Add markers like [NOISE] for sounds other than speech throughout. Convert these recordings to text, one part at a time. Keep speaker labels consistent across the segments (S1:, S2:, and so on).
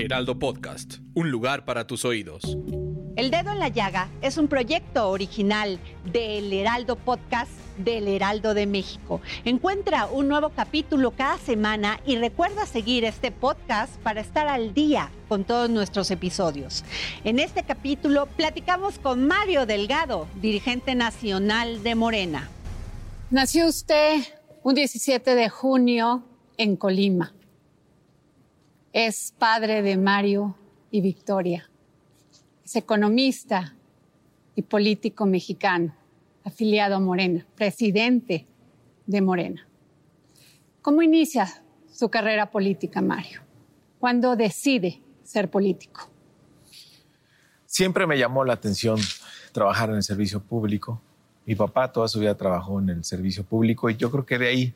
S1: Heraldo Podcast, un lugar para tus oídos.
S2: El Dedo en la Llaga es un proyecto original del Heraldo Podcast del Heraldo de México. Encuentra un nuevo capítulo cada semana y recuerda seguir este podcast para estar al día con todos nuestros episodios. En este capítulo platicamos con Mario Delgado, dirigente nacional de Morena.
S3: Nació usted un 17 de junio en Colima. Es padre de Mario y Victoria. Es economista y político mexicano, afiliado a Morena, presidente de Morena. ¿Cómo inicia su carrera política, Mario? ¿Cuándo decide ser político?
S4: Siempre me llamó la atención trabajar en el servicio público. Mi papá toda su vida trabajó en el servicio público y yo creo que de ahí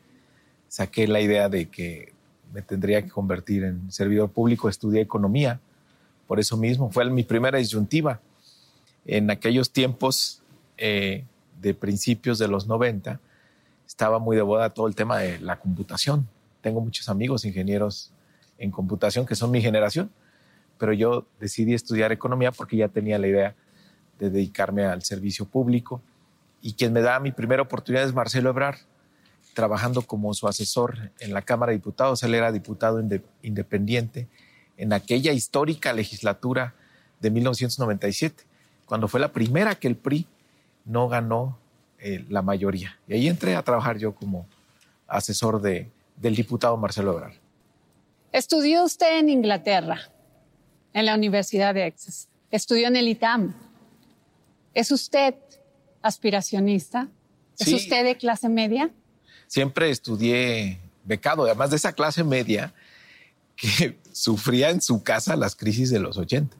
S4: saqué la idea de que me tendría que convertir en servidor público. Estudié economía, por eso mismo. Fue mi primera disyuntiva. En aquellos tiempos eh, de principios de los 90 estaba muy de boda todo el tema de la computación. Tengo muchos amigos ingenieros en computación que son mi generación, pero yo decidí estudiar economía porque ya tenía la idea de dedicarme al servicio público. Y quien me da mi primera oportunidad es Marcelo Ebrar, trabajando como su asesor en la Cámara de Diputados. Él era diputado inde- independiente en aquella histórica legislatura de 1997, cuando fue la primera que el PRI no ganó eh, la mayoría. Y ahí entré a trabajar yo como asesor de, del diputado Marcelo Ebrar.
S3: Estudió usted en Inglaterra, en la Universidad de Essex. Estudió en el ITAM. ¿Es usted aspiracionista? ¿Es
S4: Sí.
S3: usted de clase media?
S4: Siempre estudié becado, además de esa clase media que [LAUGHS] sufría en su casa las crisis de los 80.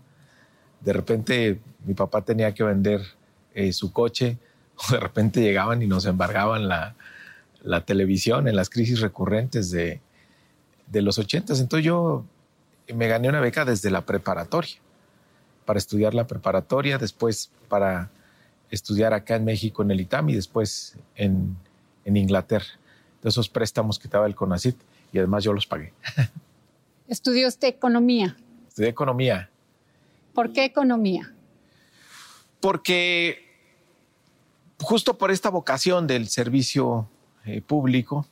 S4: De repente mi papá tenía que vender eh, su coche, [LAUGHS] o de repente llegaban y nos embargaban la, televisión en las crisis recurrentes de, los 80. Entonces yo me gané una beca desde la preparatoria, para estudiar la preparatoria, después para estudiar acá en México en el ITAM y después en Inglaterra, de esos préstamos que daba el CONACIT y además yo los pagué. [LAUGHS]
S3: Estudió usted economía.
S4: Estudié economía
S3: ¿Por qué economía?
S4: porque justo por esta vocación del servicio eh, público,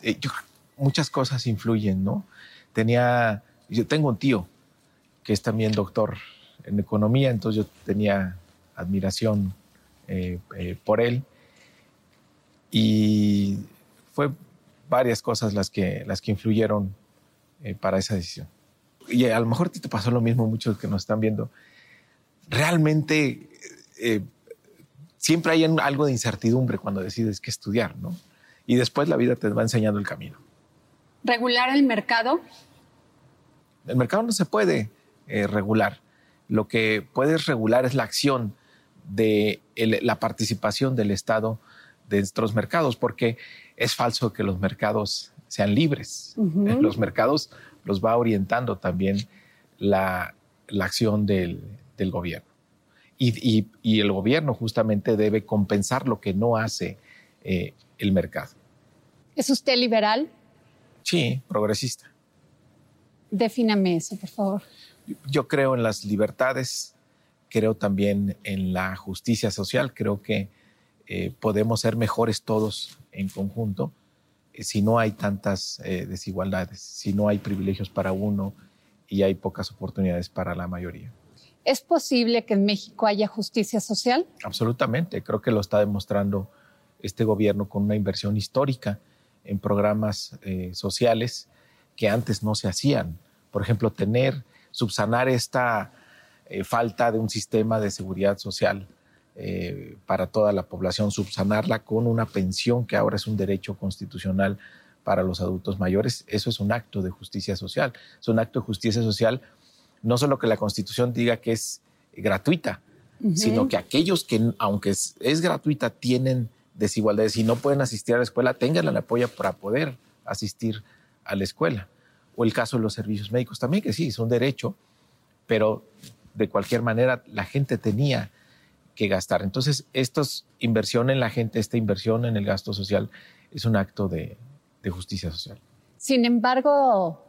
S4: eh, yo creo que muchas cosas influyen, ¿no? Tenía, yo tengo un tío que es también doctor en economía, entonces yo tenía admiración eh, eh, por él y fue varias cosas las que, las que influyeron eh, para esa decisión. Y a lo mejor a ti te pasó lo mismo, muchos que nos están viendo. Realmente eh, siempre hay algo de incertidumbre cuando decides qué estudiar, ¿no? Y después la vida te va enseñando el camino.
S3: ¿Regular el mercado?
S4: El mercado no se puede eh, regular. Lo que puedes regular es la acción de el- la participación del Estado de estos mercados, porque es falso que los mercados sean libres. Los mercados los va orientando también la, la acción del, del gobierno. Y, y- y el gobierno justamente debe compensar lo que no hace eh, el mercado.
S3: ¿Es usted liberal?
S4: Sí, progresista.
S3: Defíname eso, por favor.
S4: Yo creo en las libertades, creo también en la justicia social, creo que eh, podemos ser mejores todos en conjunto eh, si no hay tantas eh, desigualdades, si no hay privilegios para uno y hay pocas oportunidades para la mayoría.
S3: ¿Es posible que en México haya justicia social?
S4: Absolutamente, creo que lo está demostrando este gobierno con una inversión histórica en programas sociales que antes no se hacían. Por ejemplo, tener, subsanar esta falta de un sistema de seguridad social eh, para toda la población, subsanarla con una pensión que ahora es un derecho constitucional para los adultos mayores. Eso es un acto de justicia social. Es un acto de justicia social, no solo que la Constitución diga que es gratuita, sino que aquellos que, aunque es, gratuita, tienen desigualdades y no pueden asistir a la escuela, tengan el apoyo para poder asistir a la escuela. O el caso de los servicios médicos también, que sí, es un derecho, pero de cualquier manera la gente tenía que gastar. Entonces, esta inversión en la gente, esta inversión en el gasto social, es un acto de, de justicia social.
S3: Sin embargo,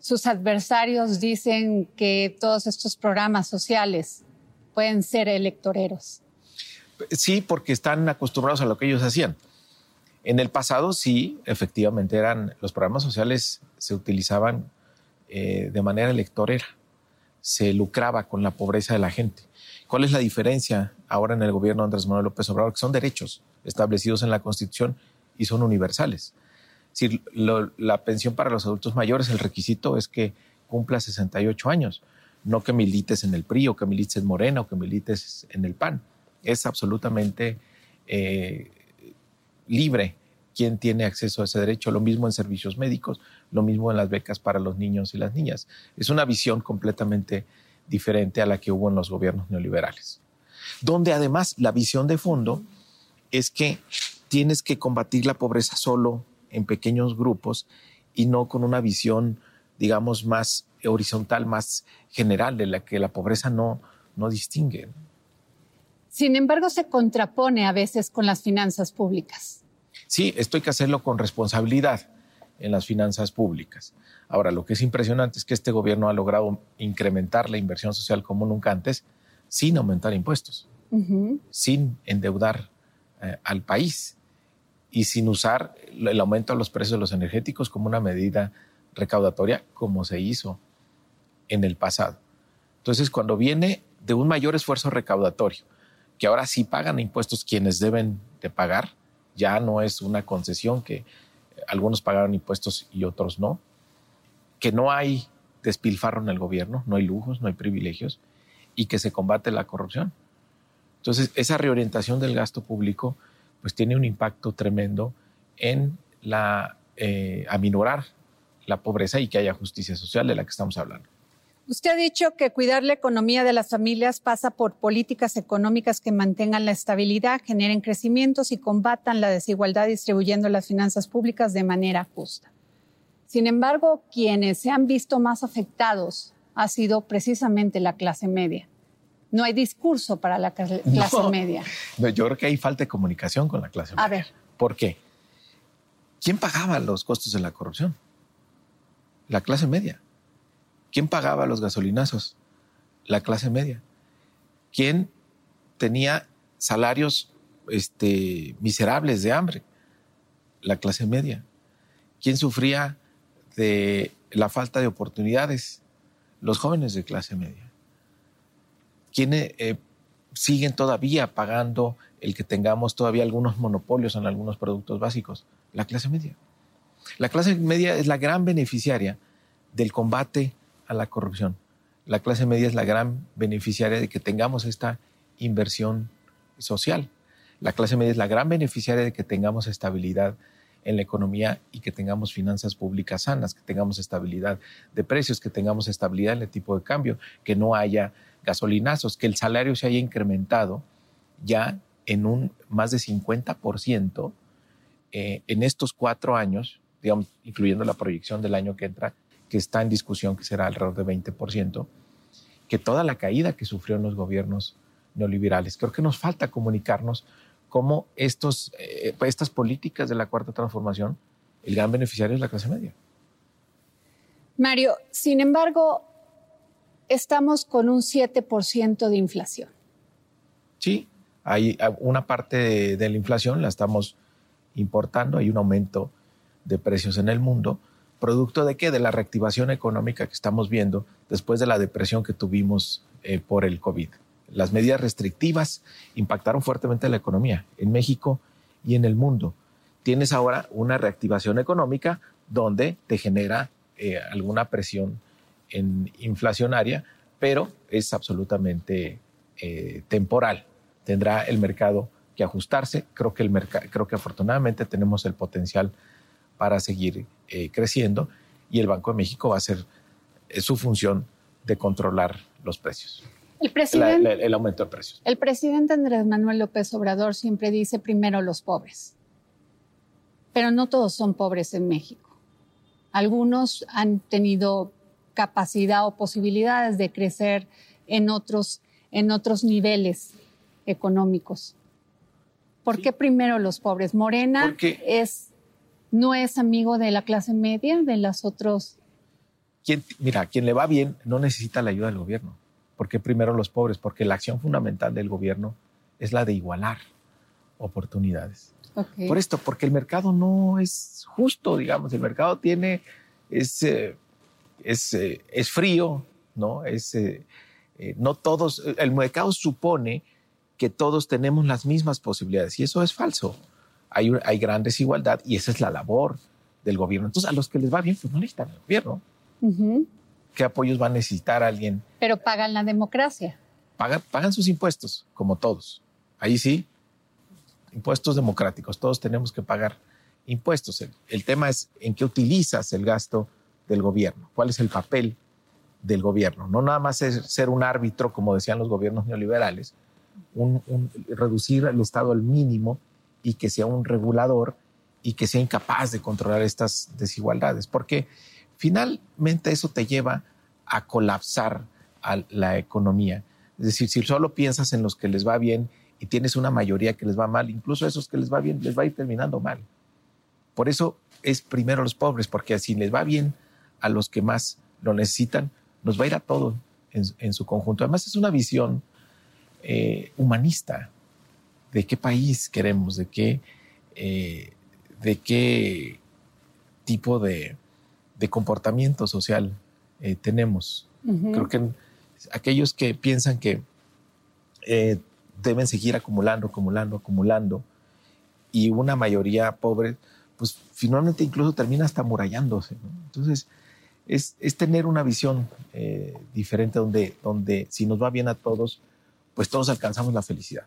S3: sus adversarios dicen que todos estos programas sociales pueden ser electoreros.
S4: Sí, porque están acostumbrados a lo que ellos hacían. En el pasado sí, efectivamente eran los programas sociales se utilizaban eh, de manera electorera, se lucraba con la pobreza de la gente. ¿Cuál es la diferencia ahora en el gobierno de Andrés Manuel López Obrador? Que son derechos establecidos en la Constitución y son universales. Si la pensión para los adultos mayores, el requisito es que cumpla 68 años, no que milites en el PRI o que milites en Morena o que milites en el PAN. Es absolutamente eh, libre quien tiene acceso a ese derecho. Lo mismo en servicios médicos, lo mismo en las becas para los niños y las niñas. Es una visión completamente diferente a la que hubo en los gobiernos neoliberales. Donde además la visión de fondo es que tienes que combatir la pobreza solo en pequeños grupos y no con una visión, digamos, más horizontal, más general, de la que la pobreza no, no distingue.
S3: Sin embargo, se contrapone a veces con las finanzas públicas.
S4: Sí, esto hay que hacerlo con responsabilidad en las finanzas públicas. Ahora, lo que es impresionante es que este gobierno ha logrado incrementar la inversión social como nunca antes sin aumentar impuestos, sin endeudar eh, al país y sin usar el aumento de los precios de los energéticos como una medida recaudatoria como se hizo en el pasado. Entonces, cuando viene de un mayor esfuerzo recaudatorio, que ahora sí pagan impuestos quienes deben de pagar, ya no es una concesión que algunos pagaron impuestos y otros no, que no hay despilfarro en el gobierno, no hay lujos, no hay privilegios y que se combate la corrupción. Entonces, esa reorientación del gasto público pues tiene un impacto tremendo en la eh, aminorar la pobreza y que haya justicia social de la que estamos hablando.
S3: Usted ha dicho que cuidar la economía de las familias pasa por políticas económicas que mantengan la estabilidad, generen crecimientos y combatan la desigualdad distribuyendo las finanzas públicas de manera justa. Sin embargo, quienes se han visto más afectados ha sido precisamente la clase media. No hay discurso para la clase media.
S4: yo creo que hay falta de comunicación con la clase media.
S3: A ver.
S4: ¿Por qué? ¿Quién pagaba los costos de la corrupción? La clase media. ¿Quién pagaba los gasolinazos? La clase media. ¿Quién tenía salarios este, miserables de hambre? La clase media. ¿Quién sufría de la falta de oportunidades? Los jóvenes de clase media. ¿Quiénes eh, siguen todavía pagando el que tengamos todavía algunos monopolios en algunos productos básicos? La clase media. La clase media es la gran beneficiaria del combate a la corrupción. La clase media es la gran beneficiaria de que tengamos esta inversión social. La clase media es la gran beneficiaria de que tengamos estabilidad en la economía y que tengamos finanzas públicas sanas, que tengamos estabilidad de precios, que tengamos estabilidad en el tipo de cambio, que no haya gasolinazos, que el salario se haya incrementado ya en un más de 50% eh, en estos cuatro años, digamos, incluyendo la proyección del año que entra, que está en discusión, que será alrededor de 20%, que toda la caída que sufrió en los gobiernos neoliberales. Creo que nos falta comunicarnos cómo estos, eh, estas políticas de la cuarta transformación, el gran beneficiario es la clase media.
S3: Mario, sin embargo, estamos con un 7% de inflación.
S4: Sí, hay una parte de, de la inflación la estamos importando, hay un aumento de precios en el mundo, ¿Producto de qué? De la reactivación económica que estamos viendo después de la depresión que tuvimos eh, por el COVID. Las medidas restrictivas impactaron fuertemente la economía en México y en el mundo. Tienes ahora una reactivación económica donde te genera eh, alguna presión inflacionaria, pero es absolutamente eh, temporal. Tendrá el mercado que ajustarse. Creo que, el creo que afortunadamente tenemos el potencial para seguir eh, creciendo y el Banco de México va a hacer su función de controlar los precios.
S3: El, presidente,
S4: el aumento de precios.
S3: El presidente Andrés Manuel López Obrador siempre dice primero los pobres, pero no todos son pobres en México. Algunos han tenido capacidad o posibilidades de crecer en otros, en otros niveles económicos. ¿Por qué primero los pobres? Morena es, no es amigo de la clase media, de las otros.
S4: mira, quien le va bien no necesita la ayuda del gobierno. ¿Por qué primero los pobres? Porque la acción fundamental del gobierno es la de igualar oportunidades. Por esto, porque el mercado no es justo, digamos, el mercado tiene, es, eh, es, eh, es frío, ¿no? Es, eh, no todos, el mercado supone que todos tenemos las mismas posibilidades y eso es falso. Hay, hay gran desigualdad y esa es la labor del gobierno. Entonces, a los que les va bien, pues no necesitan el gobierno qué apoyos va a necesitar alguien.
S3: Pero pagan la democracia.
S4: Pagan, pagan sus impuestos, como todos. Ahí sí, impuestos democráticos, todos tenemos que pagar impuestos. El, tema es en qué utilizas el gasto del gobierno, cuál es el papel del gobierno. No nada más es ser un árbitro, como decían los gobiernos neoliberales, reducir el Estado al mínimo y que sea un regulador y que sea incapaz de controlar estas desigualdades. Porque finalmente eso te lleva a colapsar a la economía. Es decir, si solo piensas en los que les va bien y tienes una mayoría que les va mal, incluso a esos que les va bien, les va a ir terminando mal. Por eso es primero los pobres, porque si les va bien a los que más lo necesitan, nos va a ir a todo en, su conjunto. Además es una visión eh, humanista de qué país queremos, de qué, eh, de qué tipo de, de comportamiento social eh, tenemos. Creo que aquellos que piensan que eh, deben seguir acumulando, acumulando, acumulando, y una mayoría pobre, pues finalmente incluso termina hasta murallándose. Entonces, es, tener una visión eh, diferente donde, donde si nos va bien a todos, pues todos alcanzamos la felicidad.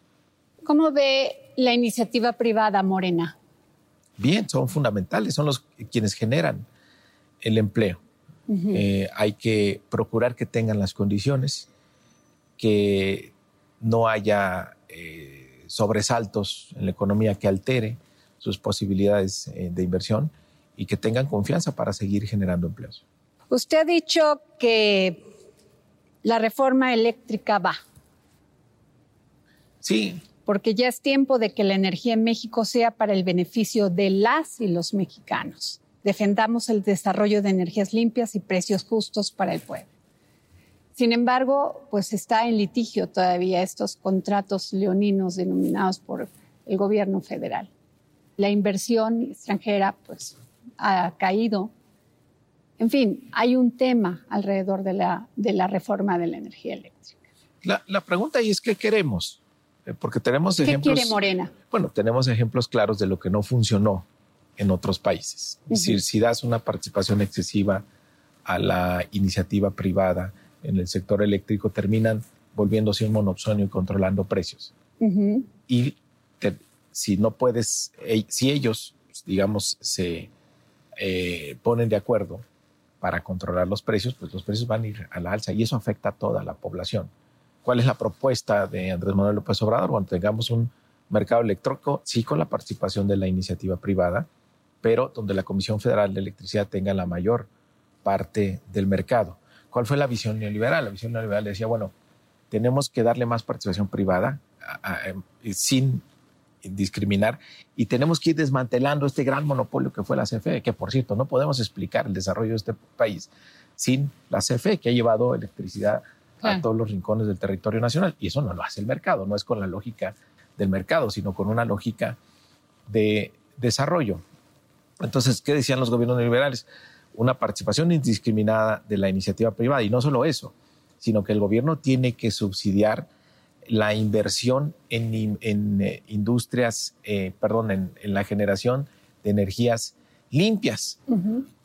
S3: ¿Cómo ve la iniciativa privada Morena?
S4: Bien, son fundamentales, son los quienes generan el empleo. Eh, hay que procurar que tengan las condiciones, que no haya eh, sobresaltos en la economía que altere sus posibilidades eh, de inversión y que tengan confianza para seguir generando empleos.
S3: Usted ha dicho que la reforma eléctrica va.
S4: Sí.
S3: Porque ya es tiempo de que la energía en México sea para el beneficio de las y los mexicanos defendamos el desarrollo de energías limpias y precios justos para el pueblo. Sin embargo, pues está en litigio todavía estos contratos leoninos denominados por el gobierno federal. La inversión extranjera pues ha caído. En fin, hay un tema alrededor de la, de la reforma de la energía eléctrica.
S4: La, pregunta ahí es qué queremos, porque tenemos ejemplos.
S3: ¿Qué quiere Morena?
S4: Bueno, tenemos ejemplos claros de lo que no funcionó en otros países. Es decir, si das una participación excesiva a la iniciativa privada en el sector eléctrico, terminan volviéndose un monopsonio y controlando precios. Y si no puedes, eh, si ellos, digamos, se eh, ponen de acuerdo para controlar los precios, pues los precios van a ir a la alza y eso afecta a toda la población. ¿Cuál es la propuesta de Andrés Manuel López Obrador? Cuando tengamos un mercado eléctrico, sí con la participación de la iniciativa privada, pero donde la Comisión Federal de Electricidad tenga la mayor parte del mercado. ¿Cuál fue la visión neoliberal? La visión neoliberal decía, bueno, tenemos que darle más participación privada em, sin discriminar y tenemos que ir desmantelando este gran monopolio que fue la CFE, que por cierto no podemos explicar el desarrollo de este país sin la CFE, que ha llevado electricidad a todos los rincones del territorio nacional. Y eso no lo hace el mercado, no es con la lógica del mercado, sino con una lógica de desarrollo. Entonces, ¿qué decían los gobiernos neoliberales? Una participación indiscriminada de la iniciativa privada. Y no solo eso, sino que el gobierno tiene que subsidiar la inversión en, eh, industrias, eh, perdón, en, la generación de energías limpias,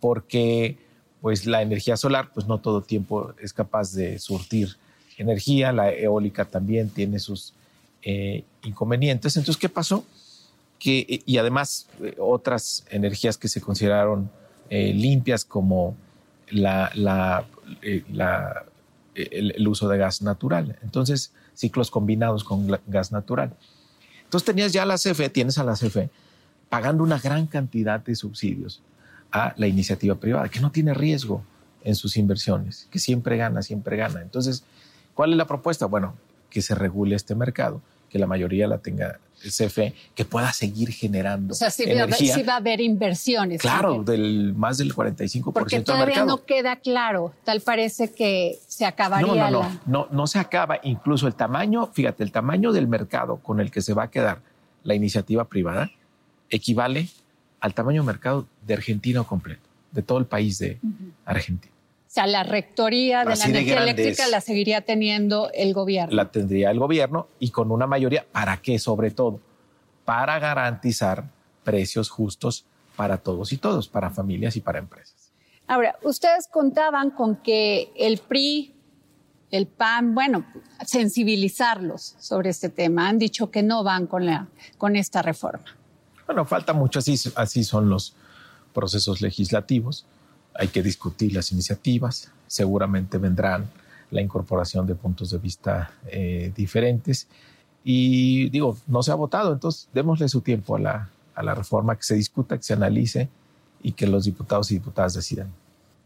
S4: porque pues la energía solar, pues no todo tiempo es capaz de surtir energía, la eólica también tiene sus eh, inconvenientes. Entonces, ¿qué pasó? que, y además eh, otras energías que se consideraron eh, limpias como la, el, uso de gas natural. Entonces, ciclos combinados con gas natural. Entonces tenías ya la CFE, tienes a la CFE pagando una gran cantidad de subsidios a la iniciativa privada, que no tiene riesgo en sus inversiones, que siempre gana, siempre gana. Entonces, ¿cuál es la propuesta? Bueno, que se regule este mercado, que la mayoría la tenga CFE, que pueda seguir generando.
S3: O sea, sí,
S4: energía.
S3: Va, sí va a haber inversiones.
S4: Claro, del, más del 45%
S3: Porque todavía
S4: del mercado.
S3: no queda claro. Tal parece que se acabaría
S4: no, no, no,
S3: la...
S4: no, no se acaba. Incluso el tamaño, fíjate, el tamaño del mercado con el que se va a quedar la iniciativa privada equivale al tamaño mercado de Argentina completo, de todo el país de uh -huh. Argentina.
S3: O sea, la rectoría de
S4: Así
S3: la
S4: de
S3: energía
S4: grandes.
S3: eléctrica la seguiría teniendo el gobierno.
S4: La tendría el gobierno y con una mayoría. ¿Para qué? Sobre todo, para garantizar precios justos para todos y todos, para familias y para empresas.
S3: Ahora, ustedes contaban con que el PRI, el PAN, bueno, sensibilizarlos sobre este tema. Han dicho que no van con, la, con esta reforma.
S4: Bueno, falta mucho, así, son los procesos legislativos. Hay que discutir las iniciativas, seguramente vendrán la incorporación de puntos de vista eh, diferentes. Y digo, no se ha votado, entonces démosle su tiempo a la, a la reforma, que se discuta, que se analice y que los diputados y diputadas decidan.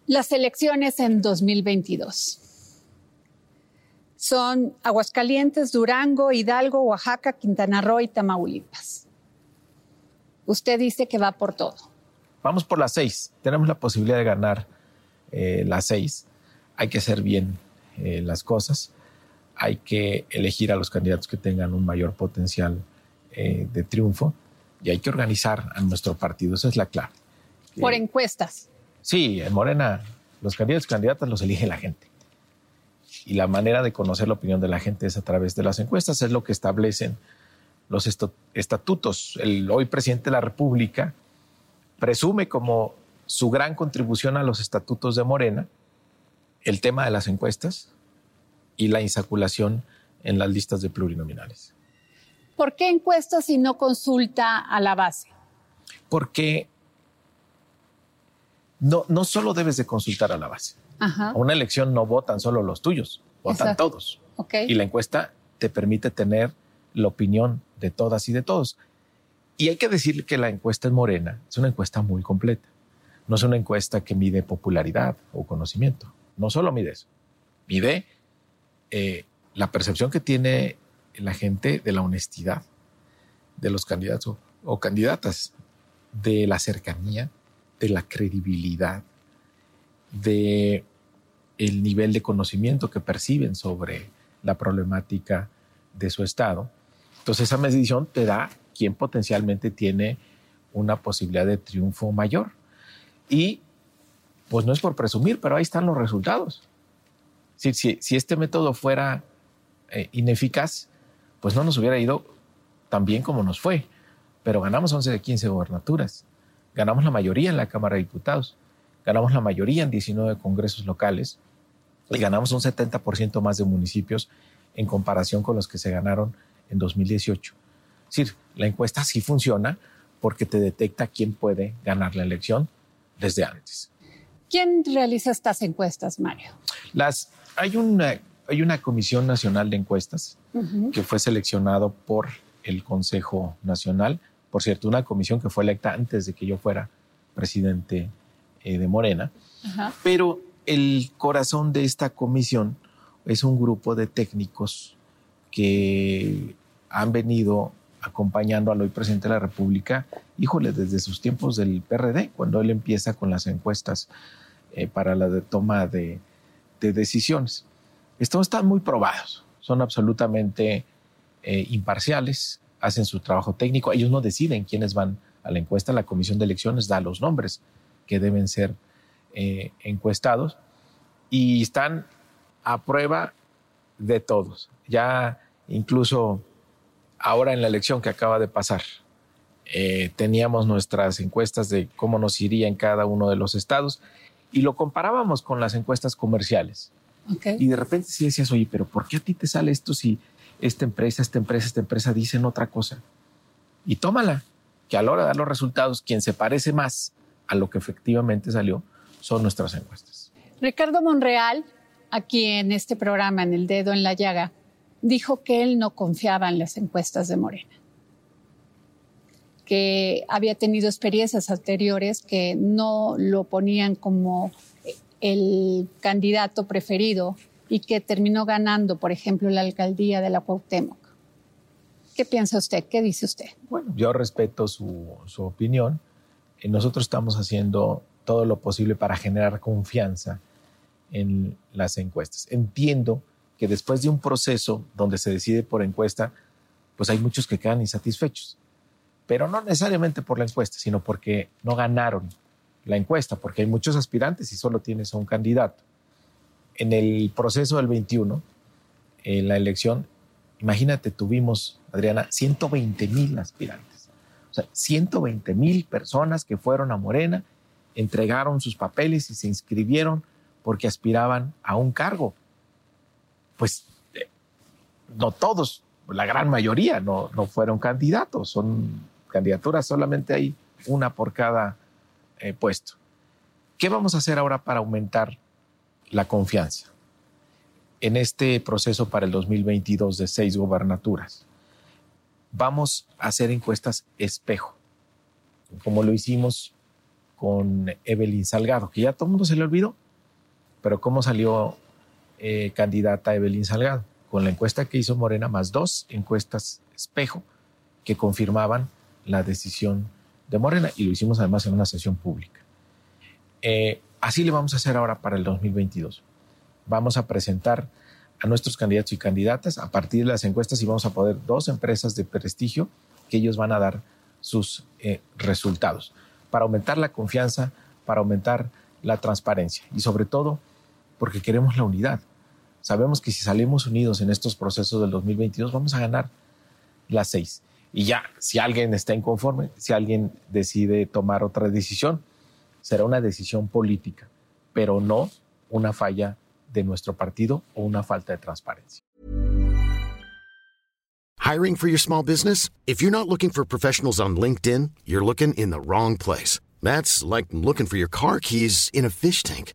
S3: Las elecciones en 2022 son Aguascalientes, Durango, Hidalgo, Oaxaca, Quintana Roo y Tamaulipas. Usted dice que va por todo.
S4: Vamos por las seis. Tenemos la posibilidad de ganar eh, las seis. Hay que hacer bien eh, las cosas. Hay que elegir a los candidatos que tengan un mayor potencial eh, de triunfo y hay que organizar a nuestro partido. Esa es la clave.
S3: Por encuestas.
S4: Sí, en Morena los candidatos y candidatas los elige la gente. Y la manera de conocer la opinión de la gente es a través de las encuestas. Es lo que establecen los estatutos. El hoy presidente de la República presume como su gran contribución a los estatutos de Morena el tema de las encuestas y la insaculación en las listas de plurinominales.
S3: ¿Por qué encuestas y no consulta a la base?
S4: Porque no, no solo debes de consultar a la base.
S3: Ajá.
S4: A una elección no votan solo los tuyos, votan
S3: Exacto.
S4: todos.
S3: Okay.
S4: Y la encuesta te permite tener la opinión de todas y de todos. Y hay que decir que la encuesta en Morena es una encuesta muy completa. No es una encuesta que mide popularidad o conocimiento. No solo mide eso. Mide eh, la percepción que tiene la gente de la honestidad de los candidatos o, candidatas, de la cercanía, de la credibilidad, de el nivel de conocimiento que perciben sobre la problemática de su estado. Entonces esa medición te da quién potencialmente tiene una posibilidad de triunfo mayor. Y pues no es por presumir, pero ahí están los resultados. Si, este método fuera eh, ineficaz, pues no nos hubiera ido tan bien como nos fue. Pero ganamos 11 de 15 gobernaturas, ganamos la mayoría en la Cámara de Diputados, ganamos la mayoría en 19 congresos locales y ganamos un 70% más de municipios en comparación con los que se ganaron en 2018. Es decir, la encuesta sí funciona porque te detecta quién puede ganar la elección desde antes.
S3: ¿Quién realiza estas encuestas, Mario?
S4: Las, hay, una, hay una Comisión Nacional de Encuestas uh -huh. que fue seleccionado por el Consejo Nacional. Por cierto, una comisión que fue electa antes de que yo fuera presidente eh, de Morena. Uh -huh. Pero el corazón de esta comisión es un grupo de técnicos que han venido acompañando al hoy presidente de la República, híjole, desde sus tiempos del PRD, cuando él empieza con las encuestas eh, para la toma de, de, decisiones. Estos están muy probados, son absolutamente eh, imparciales, hacen su trabajo técnico, ellos no deciden quiénes van a la encuesta, la comisión de elecciones da los nombres que deben ser eh, encuestados y están a prueba de todos. Ya incluso ahora en la elección que acaba de pasar, eh, teníamos nuestras encuestas de cómo nos iría en cada uno de los estados y lo comparábamos con las encuestas comerciales.
S3: Okay.
S4: Y de repente sí decías, oye, pero ¿por qué a ti te sale esto si esta empresa, esta empresa, esta empresa dicen otra cosa? Y tómala. que a la hora de dar los resultados, quien se parece más a lo que efectivamente salió son nuestras encuestas.
S3: Ricardo Monreal, aquí en este programa, en El Dedo en la Llaga, dijo que él no confiaba en las encuestas de Morena, que había tenido experiencias anteriores que no lo ponían como el candidato preferido y que terminó ganando, por ejemplo, la alcaldía de la Cuauhtémoc. ¿Qué piensa usted? ¿Qué dice usted?
S4: Bueno, yo respeto su, su opinión. Eh, nosotros estamos haciendo todo lo posible para generar confianza en las encuestas. Entiendo que después de un proceso donde se decide por encuesta, pues hay muchos que quedan insatisfechos, pero no necesariamente por la encuesta, sino porque no ganaron la encuesta, porque hay muchos aspirantes y solo tienes a un candidato. En el proceso del 21, en la elección, imagínate, tuvimos, Adriana, 120 mil aspirantes. O sea, 120 mil personas que fueron a Morena, entregaron sus papeles y se inscribieron porque aspiraban a un cargo. Pues eh, no todos, la gran mayoría no, no fueron candidatos, son candidaturas, solamente hay una por cada eh, puesto. ¿Qué vamos a hacer ahora para aumentar la confianza en este proceso para el 2022 de seis gobernaturas? Vamos a hacer encuestas espejo, como lo hicimos con Evelyn Salgado, que ya todo el mundo se le olvidó, pero ¿cómo salió eh, candidata Evelyn Salgado? Con la encuesta que hizo Morena, más dos encuestas espejo que confirmaban la decisión de Morena y lo hicimos además en una sesión pública. Eh, así le vamos a hacer ahora para el 2022. Vamos a presentar a nuestros candidatos y candidatas a partir de las encuestas y vamos a poder dos empresas de prestigio que ellos van a dar sus eh, resultados para aumentar la confianza, para aumentar la transparencia y sobre todo porque queremos la unidad. Sabemos que si salimos unidos en estos procesos del 2022 vamos a ganar las seis. Y ya, si alguien está inconforme, si alguien decide tomar otra decisión, será una decisión política, pero no una falla de nuestro partido o una falta de transparencia.
S5: Hiring for your small business? If you're not looking for professionals on LinkedIn, you're looking in the wrong place. That's like looking for your car keys in a fish tank.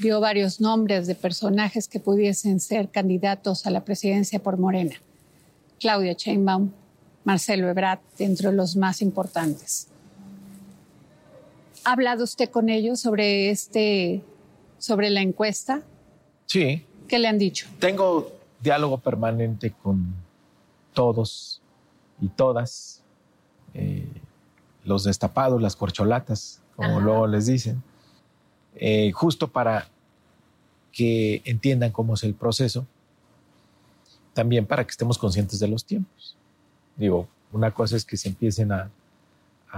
S3: Dio varios nombres de personajes que pudiesen ser candidatos a la presidencia por Morena. Claudia Sheinbaum, Marcelo Ebrard, entre los más importantes. ¿Ha hablado usted con ellos sobre este, sobre la encuesta?
S4: Sí.
S3: ¿Qué le han dicho?
S4: Tengo diálogo permanente con todos y todas, eh, los destapados, las corcholatas, como luego les dicen. Eh, justo para que entiendan cómo es el proceso, también para que estemos conscientes de los tiempos. Digo, una cosa es que se empiecen a,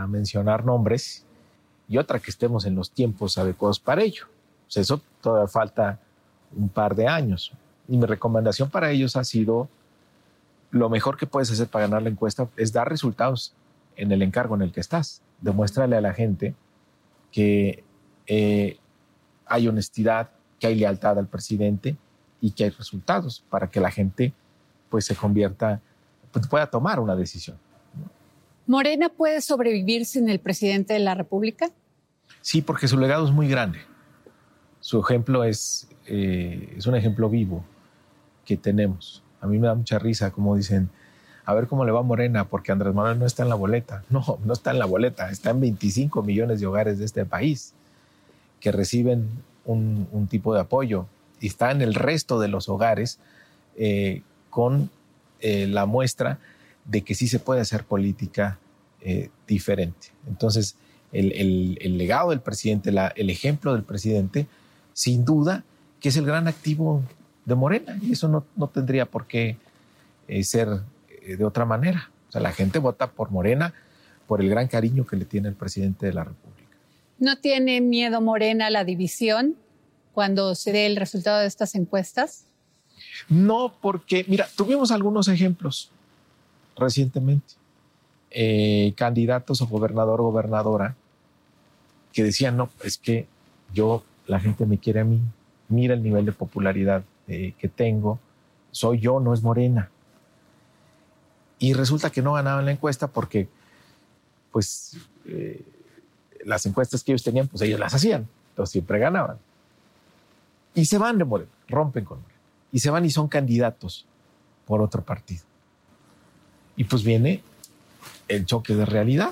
S4: mencionar nombres y otra que estemos en los tiempos adecuados para ello. Pues eso todavía falta un par de años. Y mi recomendación para ellos ha sido, lo mejor que puedes hacer para ganar la encuesta es dar resultados en el encargo en el que estás. Demuéstrale a la gente que eh, hay honestidad, que hay lealtad al presidente y que hay resultados para que la gente pues se convierta, pues, pueda tomar una decisión.
S3: ¿Morena puede sobrevivir sin el presidente de la República?
S4: Sí, porque su legado es muy grande. Su ejemplo es, eh, es un ejemplo vivo que tenemos. A mí me da mucha risa como dicen, a ver cómo le va Morena, porque Andrés Manuel no está en la boleta. [LAUGHS] No, no está en la boleta, está en 25 millones de hogares de este país que reciben un, tipo de apoyo y está en el resto de los hogares eh, con eh, la muestra de que sí se puede hacer política eh, diferente. Entonces, el, legado del presidente, el ejemplo del presidente, sin duda que es el gran activo de Morena y eso no, no tendría por qué ser de otra manera. O sea, la gente vota por Morena por el gran cariño que le tiene el presidente de la República.
S3: ¿No tiene miedo Morena la división cuando se dé el resultado de estas encuestas?
S4: No, porque, mira, tuvimos algunos ejemplos recientemente. Eh, candidatos a gobernador o gobernadora que decían, no, es que yo, la gente me quiere a mí, mira el nivel de popularidad eh, que tengo, soy yo, no es Morena. Y resulta que no ganaban la encuesta porque, pues, eh, las encuestas que ellos tenían, pues ellos las hacían, entonces siempre ganaban. Y se van de Morena, rompen con Morena. Y se van y son candidatos por otro partido. Y pues viene el choque de realidad.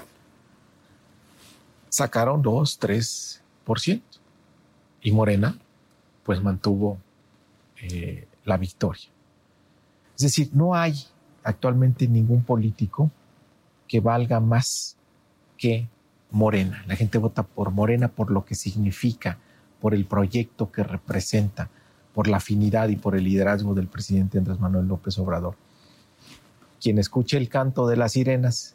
S4: Sacaron 2, 3%. Y Morena, pues mantuvo eh, la victoria. Es decir, no hay actualmente ningún político que valga más que Morena. La gente vota por Morena por lo que significa, por el proyecto que representa, por la afinidad y por el liderazgo del presidente Andrés Manuel López Obrador. Quien escuche el canto de las sirenas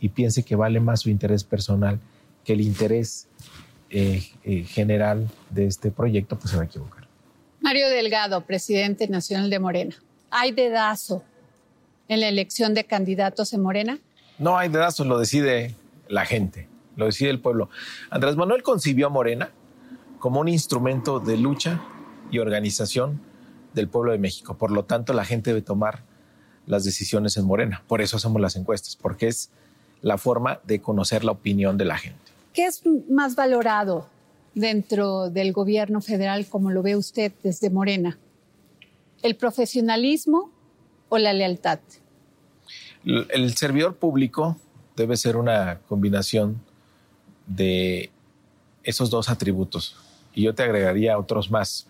S4: y piense que vale más su interés personal que el interés eh, eh, general de este proyecto, pues se va a equivocar.
S3: Mario Delgado, presidente nacional de Morena. ¿Hay dedazo en la elección de candidatos en Morena?
S4: No hay dedazo, lo decide la gente, lo decide el pueblo. Andrés Manuel concibió a Morena como un instrumento de lucha y organización del pueblo de México. Por lo tanto, la gente debe tomar las decisiones en Morena. Por eso hacemos las encuestas, porque es la forma de conocer la opinión de la gente.
S3: ¿Qué es más valorado dentro del gobierno federal, como lo ve usted desde Morena? ¿El profesionalismo o la lealtad?
S4: El servidor público debe ser una combinación de esos dos atributos. Y yo te agregaría otros más,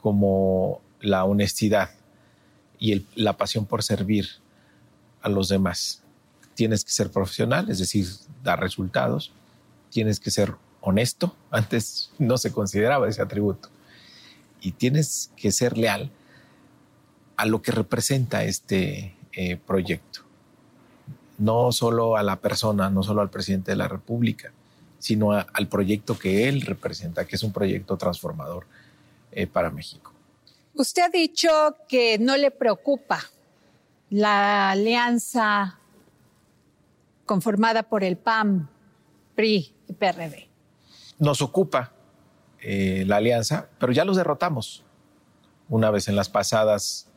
S4: como la honestidad y la pasión por servir a los demás. Tienes que ser profesional, es decir, dar resultados. Tienes que ser honesto. Antes no se consideraba ese atributo. Y tienes que ser leal a lo que representa este eh, proyecto. No solo a la persona, no solo al presidente de la República, sino al proyecto que él representa, que es un proyecto transformador eh, para México.
S3: Usted ha dicho que no le preocupa la alianza conformada por el PAN, PRI y PRD.
S4: Nos ocupa eh, la alianza, pero ya los derrotamos una vez en las pasadas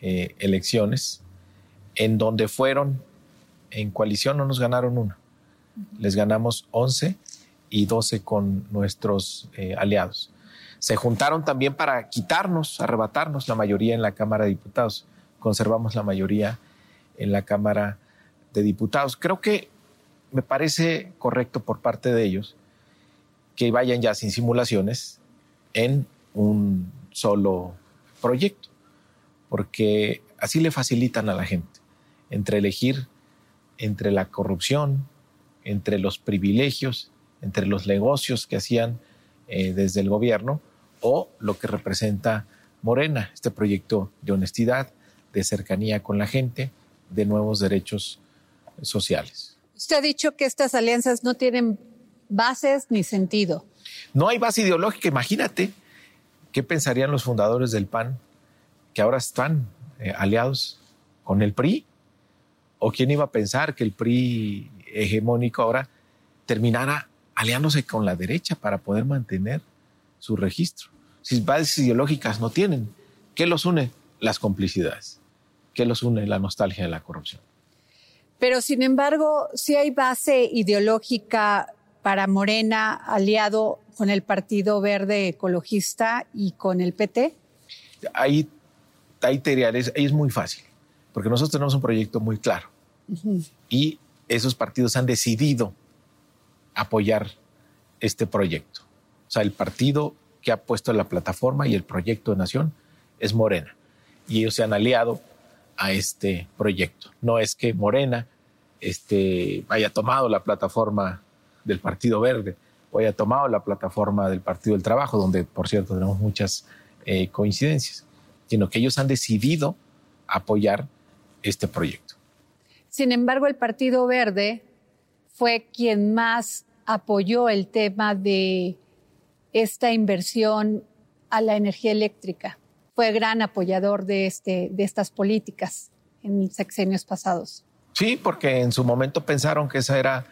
S4: eh, elecciones, en donde fueron en coalición no nos ganaron una, les ganamos 11 y 12 con nuestros aliados se juntaron también para quitarnos, arrebatarnos la mayoría en la Cámara de Diputados. Conservamos la mayoría en la Cámara de Diputados. Creo que me parece correcto por parte de ellos que vayan ya sin simulaciones en un solo proyecto, porque así le facilitan a la gente entre elegir entre la corrupción, entre los privilegios, entre los negocios que hacían eh, desde el gobierno o lo que representa Morena, este proyecto de honestidad, de cercanía con la gente, de nuevos derechos sociales.
S3: Usted ha dicho que estas alianzas no tienen bases ni sentido.
S4: No hay base ideológica, imagínate. ¿Qué pensarían los fundadores del PAN que ahora están eh, aliados con el PRI? ¿O quién iba a pensar que el PRI hegemónico ahora terminara aliándose con la derecha para poder mantener su registro. Si bases ideológicas no tienen, ¿qué los une? Las complicidades. ¿Qué los une? La nostalgia de la corrupción.
S3: Pero sin embargo, si hay base ideológica para Morena aliado con el Partido Verde Ecologista y con el PT.
S4: Ahí, ahí, ahí es muy fácil, porque nosotros tenemos un proyecto muy claro y esos partidos han decidido apoyar este proyecto. O sea, el partido que ha puesto la plataforma y el proyecto de nación es Morena. Y ellos se han aliado a este proyecto. No es que Morena este, haya tomado la plataforma del Partido Verde o haya tomado la plataforma del Partido del Trabajo, donde, por cierto, tenemos muchas eh, coincidencias, sino que ellos han decidido apoyar este proyecto.
S3: Sin embargo, el Partido Verde fue quien más apoyó el tema de esta inversión a la energía eléctrica. Fue gran apoyador de, este, de estas políticas en sexenios pasados.
S4: Sí, porque en su momento pensaron que esa era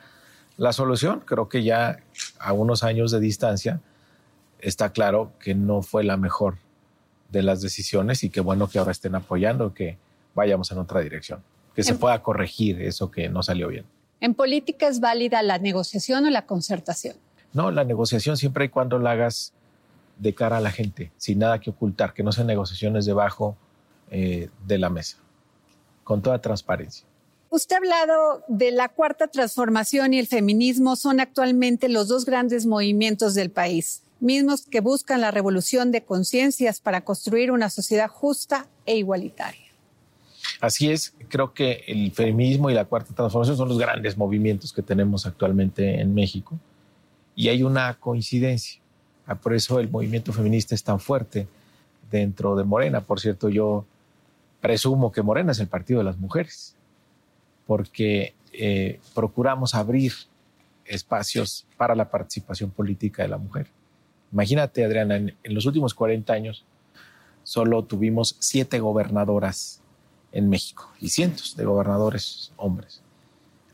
S4: la solución. Creo que ya a unos años de distancia está claro que no fue la mejor de las decisiones y qué bueno que ahora estén apoyando que vayamos en otra dirección, que se pueda corregir eso que no salió bien.
S3: ¿En política es válida la negociación o la concertación?
S4: No, la negociación siempre y cuando la hagas de cara a la gente, sin nada que ocultar, que no sean negociaciones debajo eh, de la mesa, con toda transparencia.
S3: Usted ha hablado de la cuarta transformación y el feminismo son actualmente los dos grandes movimientos del país, mismos que buscan la revolución de conciencias para construir una sociedad justa e igualitaria.
S4: Así es, creo que el feminismo y la cuarta transformación son los grandes movimientos que tenemos actualmente en México y hay una coincidencia. Ah, por eso el movimiento feminista es tan fuerte dentro de Morena. Por cierto, yo presumo que Morena es el partido de las mujeres, porque eh, procuramos abrir espacios para la participación política de la mujer. Imagínate, Adriana, en, los últimos 40 años solo tuvimos siete gobernadoras en México y cientos de gobernadores hombres.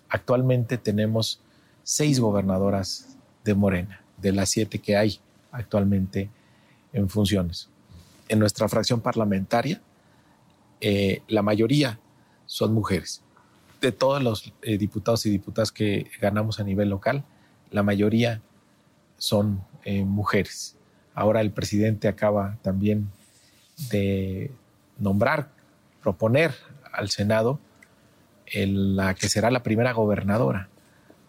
S4: Actualmente tenemos seis gobernadoras de Morena, de las siete que hay actualmente en funciones. En nuestra fracción parlamentaria, eh, la mayoría son mujeres. De todos los eh, diputados y diputadas que ganamos a nivel local, la mayoría son eh, mujeres. Ahora el presidente acaba también de nombrar proponer al Senado la que será la primera gobernadora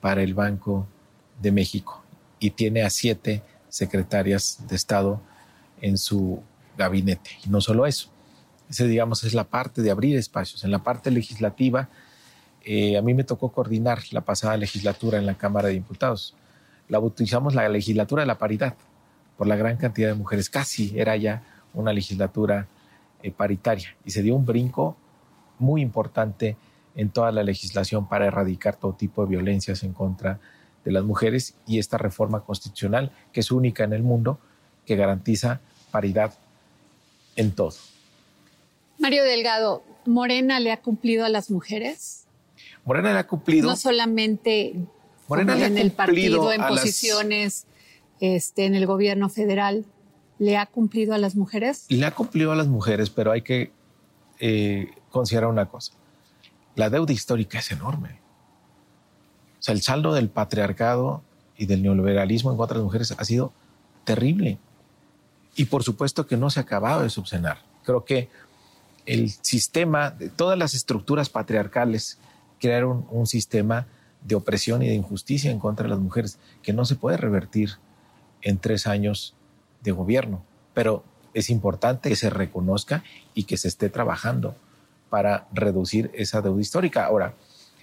S4: para el Banco de México y tiene a siete secretarias de Estado en su gabinete. Y no solo eso, ese digamos es la parte de abrir espacios. En la parte legislativa, eh, a mí me tocó coordinar la pasada legislatura en la Cámara de Diputados. La utilizamos la legislatura de la paridad por la gran cantidad de mujeres. Casi era ya una legislatura eh, paritaria y se dio un brinco muy importante en toda la legislación para erradicar todo tipo de violencias en contra de las mujeres y esta reforma constitucional que es única en el mundo que garantiza paridad en todo.
S3: Mario Delgado, ¿Morena le ha cumplido a las mujeres?
S4: Morena le ha cumplido.
S3: No solamente en el partido, en posiciones, este, en el gobierno federal, ¿Le ha cumplido a las mujeres?
S4: Le ha cumplido a las mujeres, pero hay que eh, considerar una cosa. La deuda histórica es enorme. O sea, el saldo del patriarcado y del neoliberalismo en contra de las mujeres ha sido terrible. Y por supuesto que no se ha acabado de subsanar. Creo que el sistema, todas las estructuras patriarcales crearon un sistema de opresión y de injusticia en contra de las mujeres que no se puede revertir en tres años de gobierno, pero es importante que se reconozca y que se esté trabajando para reducir esa deuda histórica. Ahora,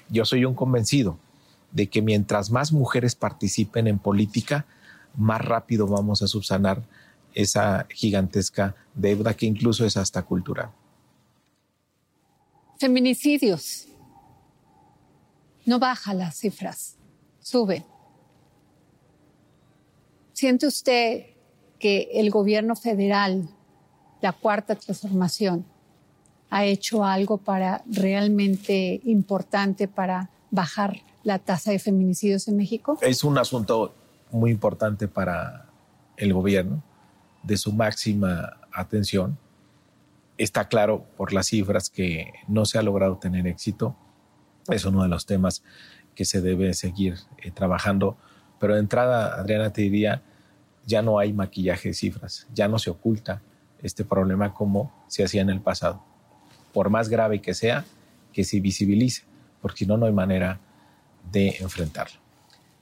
S4: yo soy un convencido de que mientras más mujeres participen en política, más rápido vamos a subsanar esa gigantesca deuda que incluso es hasta cultural.
S3: Feminicidios. No baja las cifras, sube. ¿Siente usted que el gobierno federal, la cuarta transformación, ha hecho algo para realmente importante para bajar la tasa de feminicidios en México?
S4: Es un asunto muy importante para el gobierno, de su máxima atención. Está claro por las cifras que no se ha logrado tener éxito. Es uno de los temas que se debe seguir eh, trabajando. Pero de entrada, Adriana, te diría, ya no hay maquillaje de cifras, ya no se oculta este problema como se hacía en el pasado. Por más grave que sea, que se visibilice, porque no, no hay manera de enfrentarlo.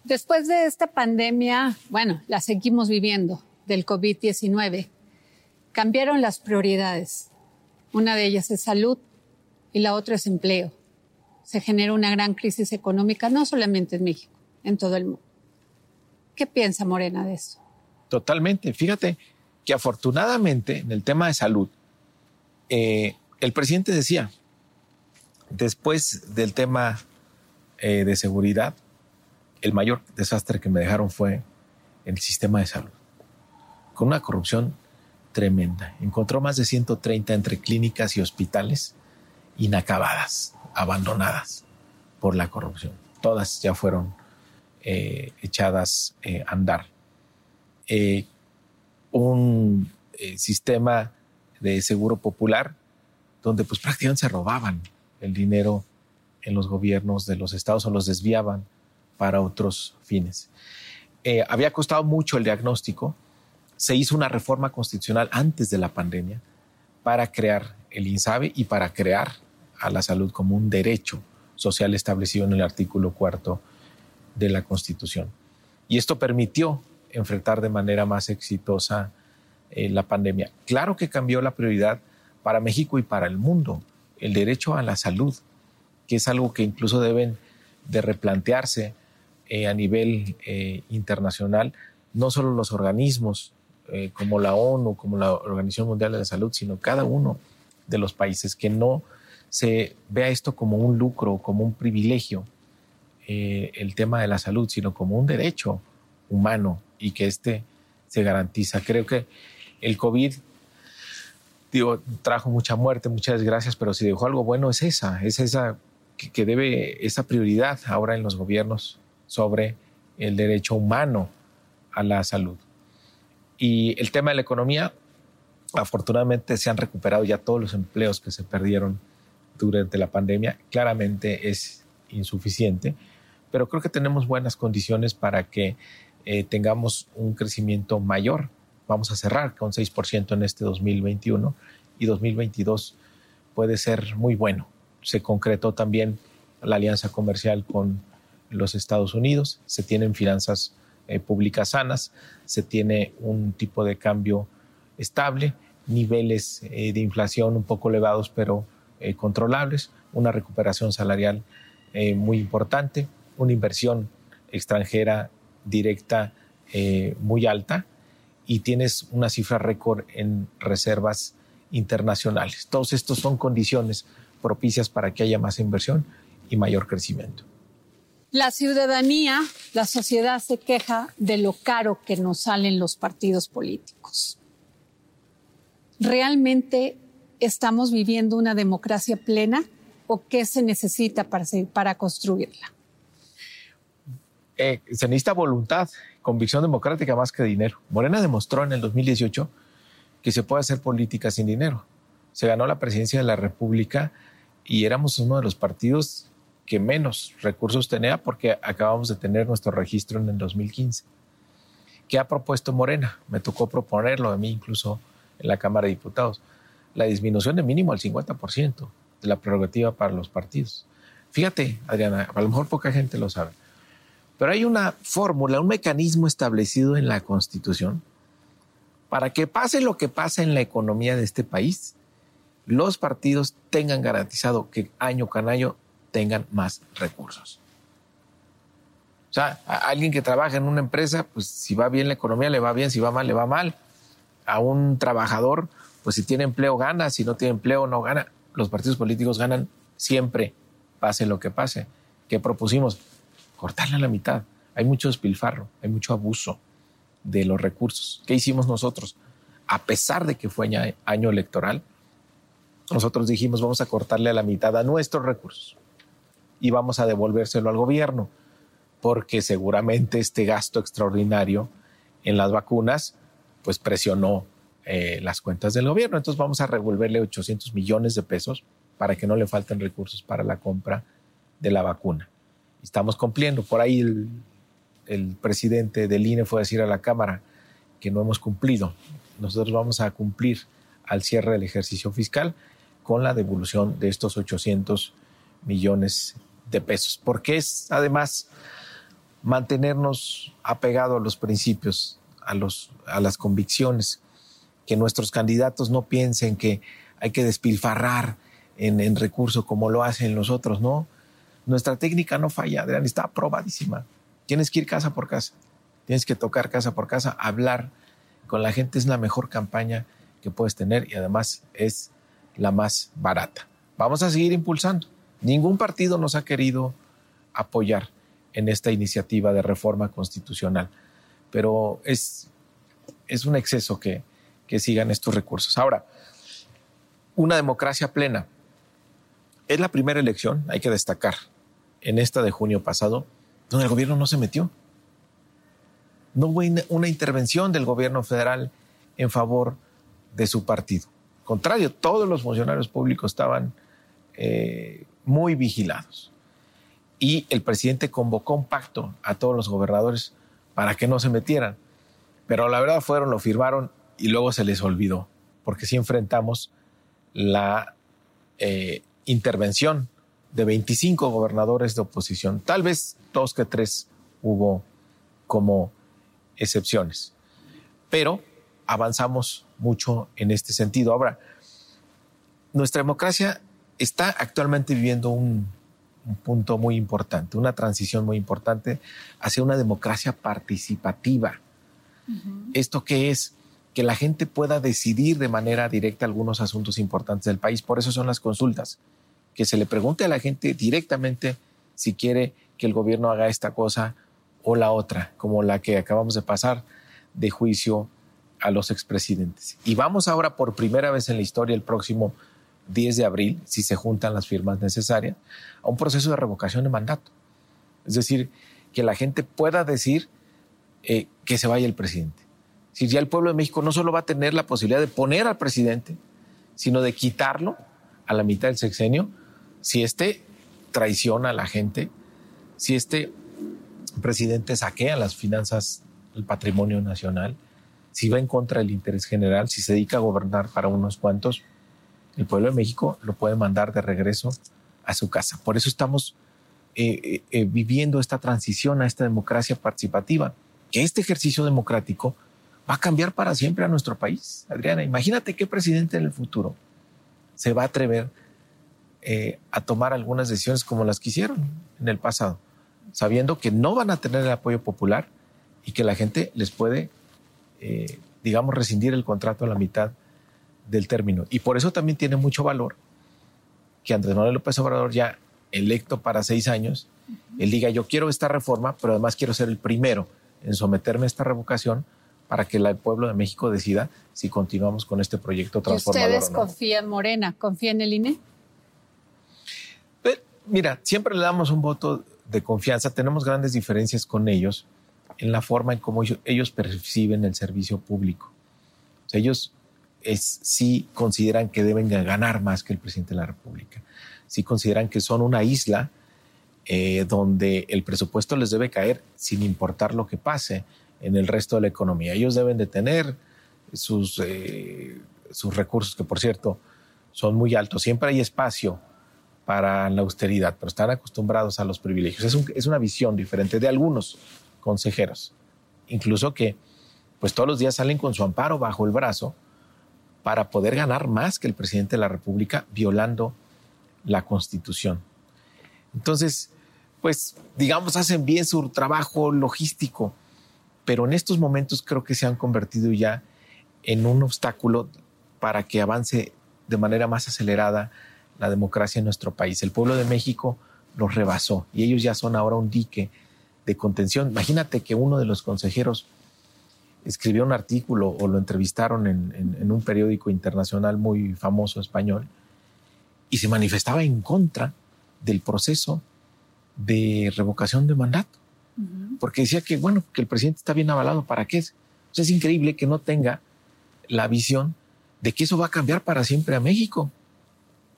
S3: Después de esta pandemia, bueno, la seguimos viviendo del COVID-19, cambiaron las prioridades. Una de ellas es salud y la otra es empleo. Se genera una gran crisis económica, no solamente en México, en todo el mundo. ¿Qué piensa Morena de eso?
S4: Totalmente. Fíjate que afortunadamente en el tema de salud, eh, el presidente decía, después del tema eh, de seguridad, el mayor desastre que me dejaron fue el sistema de salud, con una corrupción tremenda. Encontró más de 130 entre clínicas y hospitales inacabadas, abandonadas por la corrupción. Todas ya fueron eh, echadas a andar. Eh, un sistema de seguro popular donde pues prácticamente se robaban el dinero en los gobiernos de los estados o los desviaban para otros fines. había costado mucho el diagnóstico. Se hizo una reforma constitucional antes de la pandemia para crear el INSABE y para crear a la salud como un derecho social establecido en el artículo cuarto de la Constitución. Y esto permitió enfrentar de manera más exitosa eh, la pandemia. Claro que cambió la prioridad para México y para el mundo, el derecho a la salud, que es algo que incluso deben de replantearse eh, a nivel eh, internacional, no solo los organismos como la ONU, como la Organización Mundial de la Salud, sino cada uno de los países que no se vea esto como un lucro, como un privilegio, el tema de la salud, sino como un derecho humano y que este se garantiza. Creo que el COVID digo, trajo mucha muerte, muchas desgracias, pero si dejó algo bueno es esa, es esa que, debe esa prioridad ahora en los gobiernos sobre el derecho humano a la salud. Y el tema de la economía, afortunadamente se han recuperado ya todos los empleos que se perdieron durante la pandemia claramente es insuficiente, pero creo que tenemos buenas condiciones para que eh, tengamos un crecimiento mayor. Vamos a cerrar con 6% en este 2021 y 2022 puede ser muy bueno. Se concretó también la alianza comercial con los Estados Unidos, se tienen finanzas eh, públicas sanas, se tiene un tipo de cambio estable, niveles eh, de inflación un poco elevados, pero controlables, una recuperación salarial muy importante, una inversión extranjera directa eh, muy alta y tienes una cifra récord en reservas internacionales. Todos estos son condiciones propicias para que haya más inversión y mayor crecimiento.
S3: La ciudadanía, la sociedad se queja de lo caro que nos salen los partidos políticos. ¿Realmente estamos viviendo una democracia plena o qué se necesita para, para construirla?
S4: Eh, se necesita voluntad, convicción democrática más que dinero. Morena demostró en el 2018 que se puede hacer política sin dinero. Se ganó la presidencia de la República y éramos uno de los partidos que menos recursos tenía porque acabamos de tener nuestro registro en el 2015. ¿Qué ha propuesto Morena? Me tocó proponerlo a mí incluso en la Cámara de Diputados la disminución de mínimo al 50% de la prerrogativa para los partidos. Fíjate, Adriana, a lo mejor poca gente lo sabe, pero hay una fórmula, un mecanismo establecido en la Constitución para que pase lo que pasa en la economía de este país, los partidos tengan garantizado que año con año tengan más recursos. O sea, a alguien que trabaja en una empresa, pues si va bien la economía, le va bien, si va mal, le va mal. A un trabajador, pues si tiene empleo gana, si no tiene empleo no gana. Los partidos políticos ganan siempre, pase lo que pase. ¿Qué propusimos? Cortarla a la mitad. Hay mucho despilfarro, hay mucho abuso de los recursos. ¿Qué hicimos nosotros? A pesar de que fue año electoral, nosotros dijimos vamos a cortarle a la mitad a nuestros recursos y vamos a devolvérselo al gobierno, porque seguramente este gasto extraordinario en las vacunas pues presionó eh, las cuentas del gobierno. Entonces vamos a revolverle 800 millones de pesos para que no le falten recursos para la compra de la vacuna. Estamos cumpliendo. Por ahí el, presidente del INE fue a decir a la Cámara que no hemos cumplido. Nosotros vamos a cumplir al cierre del ejercicio fiscal con la devolución de estos 800 millones de pesos, porque es además mantenernos apegados a los principios, a, los, a las convicciones que nuestros candidatos no piensen que hay que despilfarrar en, recursos como lo hacen los otros, ¿no? Nuestra técnica no falla, Adrián, está aprobadísima. Tienes que ir casa por casa, tienes que tocar casa por casa, hablar con la gente es la mejor campaña que puedes tener y además es la más barata. Vamos a seguir impulsando. Ningún partido nos ha querido apoyar en esta iniciativa de reforma constitucional. Pero es, es un exceso que, que sigan estos recursos. Ahora, una democracia plena. Es la primera elección, hay que destacar, en esta de junio pasado, donde el gobierno no se metió. No hubo una intervención del gobierno federal en favor de su partido. Contrario, todos los funcionarios públicos estaban eh, muy vigilados. Y el presidente convocó un pacto a todos los gobernadores para que no se metieran. Pero la verdad fueron, lo firmaron y luego se les olvidó, porque sí enfrentamos la eh, intervención de 25 gobernadores de oposición. Tal vez dos que tres hubo como excepciones. Pero avanzamos mucho en este sentido. Ahora, nuestra democracia está actualmente viviendo un, punto muy importante, una transición muy importante hacia una democracia participativa. ¿Esto qué es? Que la gente pueda decidir de manera directa algunos asuntos importantes del país. Por eso son las consultas. Que se le pregunte a la gente directamente si quiere que el gobierno haga esta cosa o la otra, como la que acabamos de pasar de juicio a los expresidentes. Y vamos ahora por primera vez en la historia el próximo 10 de abril, si se juntan las firmas necesarias, a un proceso de revocación de mandato. Es decir, que la gente pueda decir eh, que se vaya el presidente. Si ya el pueblo de México no solo va a tener la posibilidad de poner al presidente, sino de quitarlo a la mitad del sexenio, si este traiciona a la gente, si este presidente saquea las finanzas, el patrimonio nacional, si va en contra del interés general, si se dedica a gobernar para unos cuantos, el pueblo de México lo puede mandar de regreso a su casa. Por eso estamos eh, eh, eh, viviendo esta transición a esta democracia participativa, que este ejercicio democrático va a cambiar para siempre a nuestro país. Adriana, imagínate qué presidente en el futuro se va a atrever a tomar algunas decisiones como las que hicieron en el pasado sabiendo que no van a tener el apoyo popular y que la gente les puede, eh, digamos, rescindir el contrato a la mitad del término. Y por eso también tiene mucho valor que Andrés Manuel López Obrador, ya electo para seis años, él diga, yo quiero esta reforma, pero además quiero ser el primero en someterme a esta revocación para que el pueblo de México decida si continuamos con este proyecto transformador.
S3: ¿Ustedes confían, Morena, confían en el INE?
S4: Mira, siempre le damos un voto de confianza, tenemos grandes diferencias con ellos en la forma en cómo ellos, perciben el servicio público. ellos sí consideran que deben ganar más que el presidente de la República. Sí consideran que son una isla eh, donde el presupuesto les debe caer sin importar lo que pase en el resto de la economía. Ellos deben de tener sus, eh, sus recursos, que por cierto son muy altos. Siempre hay espacio para la austeridad, pero están acostumbrados a los privilegios. Es, una visión diferente de algunos consejeros, incluso que pues todos los días salen con su amparo bajo el brazo para poder ganar más que el presidente de la República violando la Constitución. Entonces, pues digamos, hacen bien su trabajo logístico, pero en estos momentos creo que se han convertido ya en un obstáculo para que avance de manera más acelerada la democracia en nuestro país. El pueblo de México los rebasó y ellos ya son ahora un dique de contención. Imagínate que uno de los consejeros escribió un artículo o lo entrevistaron en, un periódico internacional muy famoso español y se manifestaba en contra del proceso de revocación de mandato. Porque decía que, bueno, que el presidente está bien avalado, ¿para qué? es increíble que no tenga la visión de que eso va a cambiar para siempre a México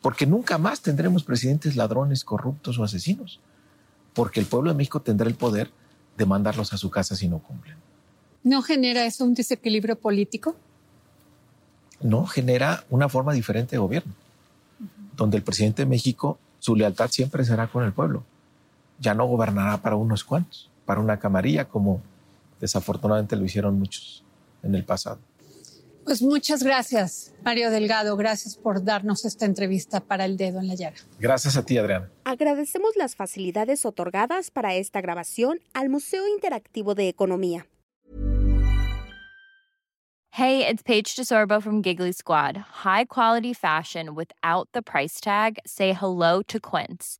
S4: porque nunca más tendremos presidentes ladrones, corruptos o asesinos, porque el pueblo de México tendrá el poder de mandarlos a su casa si no cumplen.
S3: ¿No genera eso un desequilibrio político?
S4: No, genera una forma diferente de gobierno, donde el presidente de México, su lealtad siempre será con el pueblo. Ya no gobernará para unos cuantos, para una camarilla, como desafortunadamente lo hicieron muchos en el pasado.
S3: Pues muchas gracias, Mario Delgado. Gracias por darnos esta entrevista para El Dedo en la Llaga.
S4: Gracias a ti, Adriana.
S6: Agradecemos las facilidades otorgadas para esta grabación al Museo Interactivo de Economía.
S7: Hey, it's Paige DeSorbo from Giggly Squad. High quality fashion without the price tag. Say hello to Quince.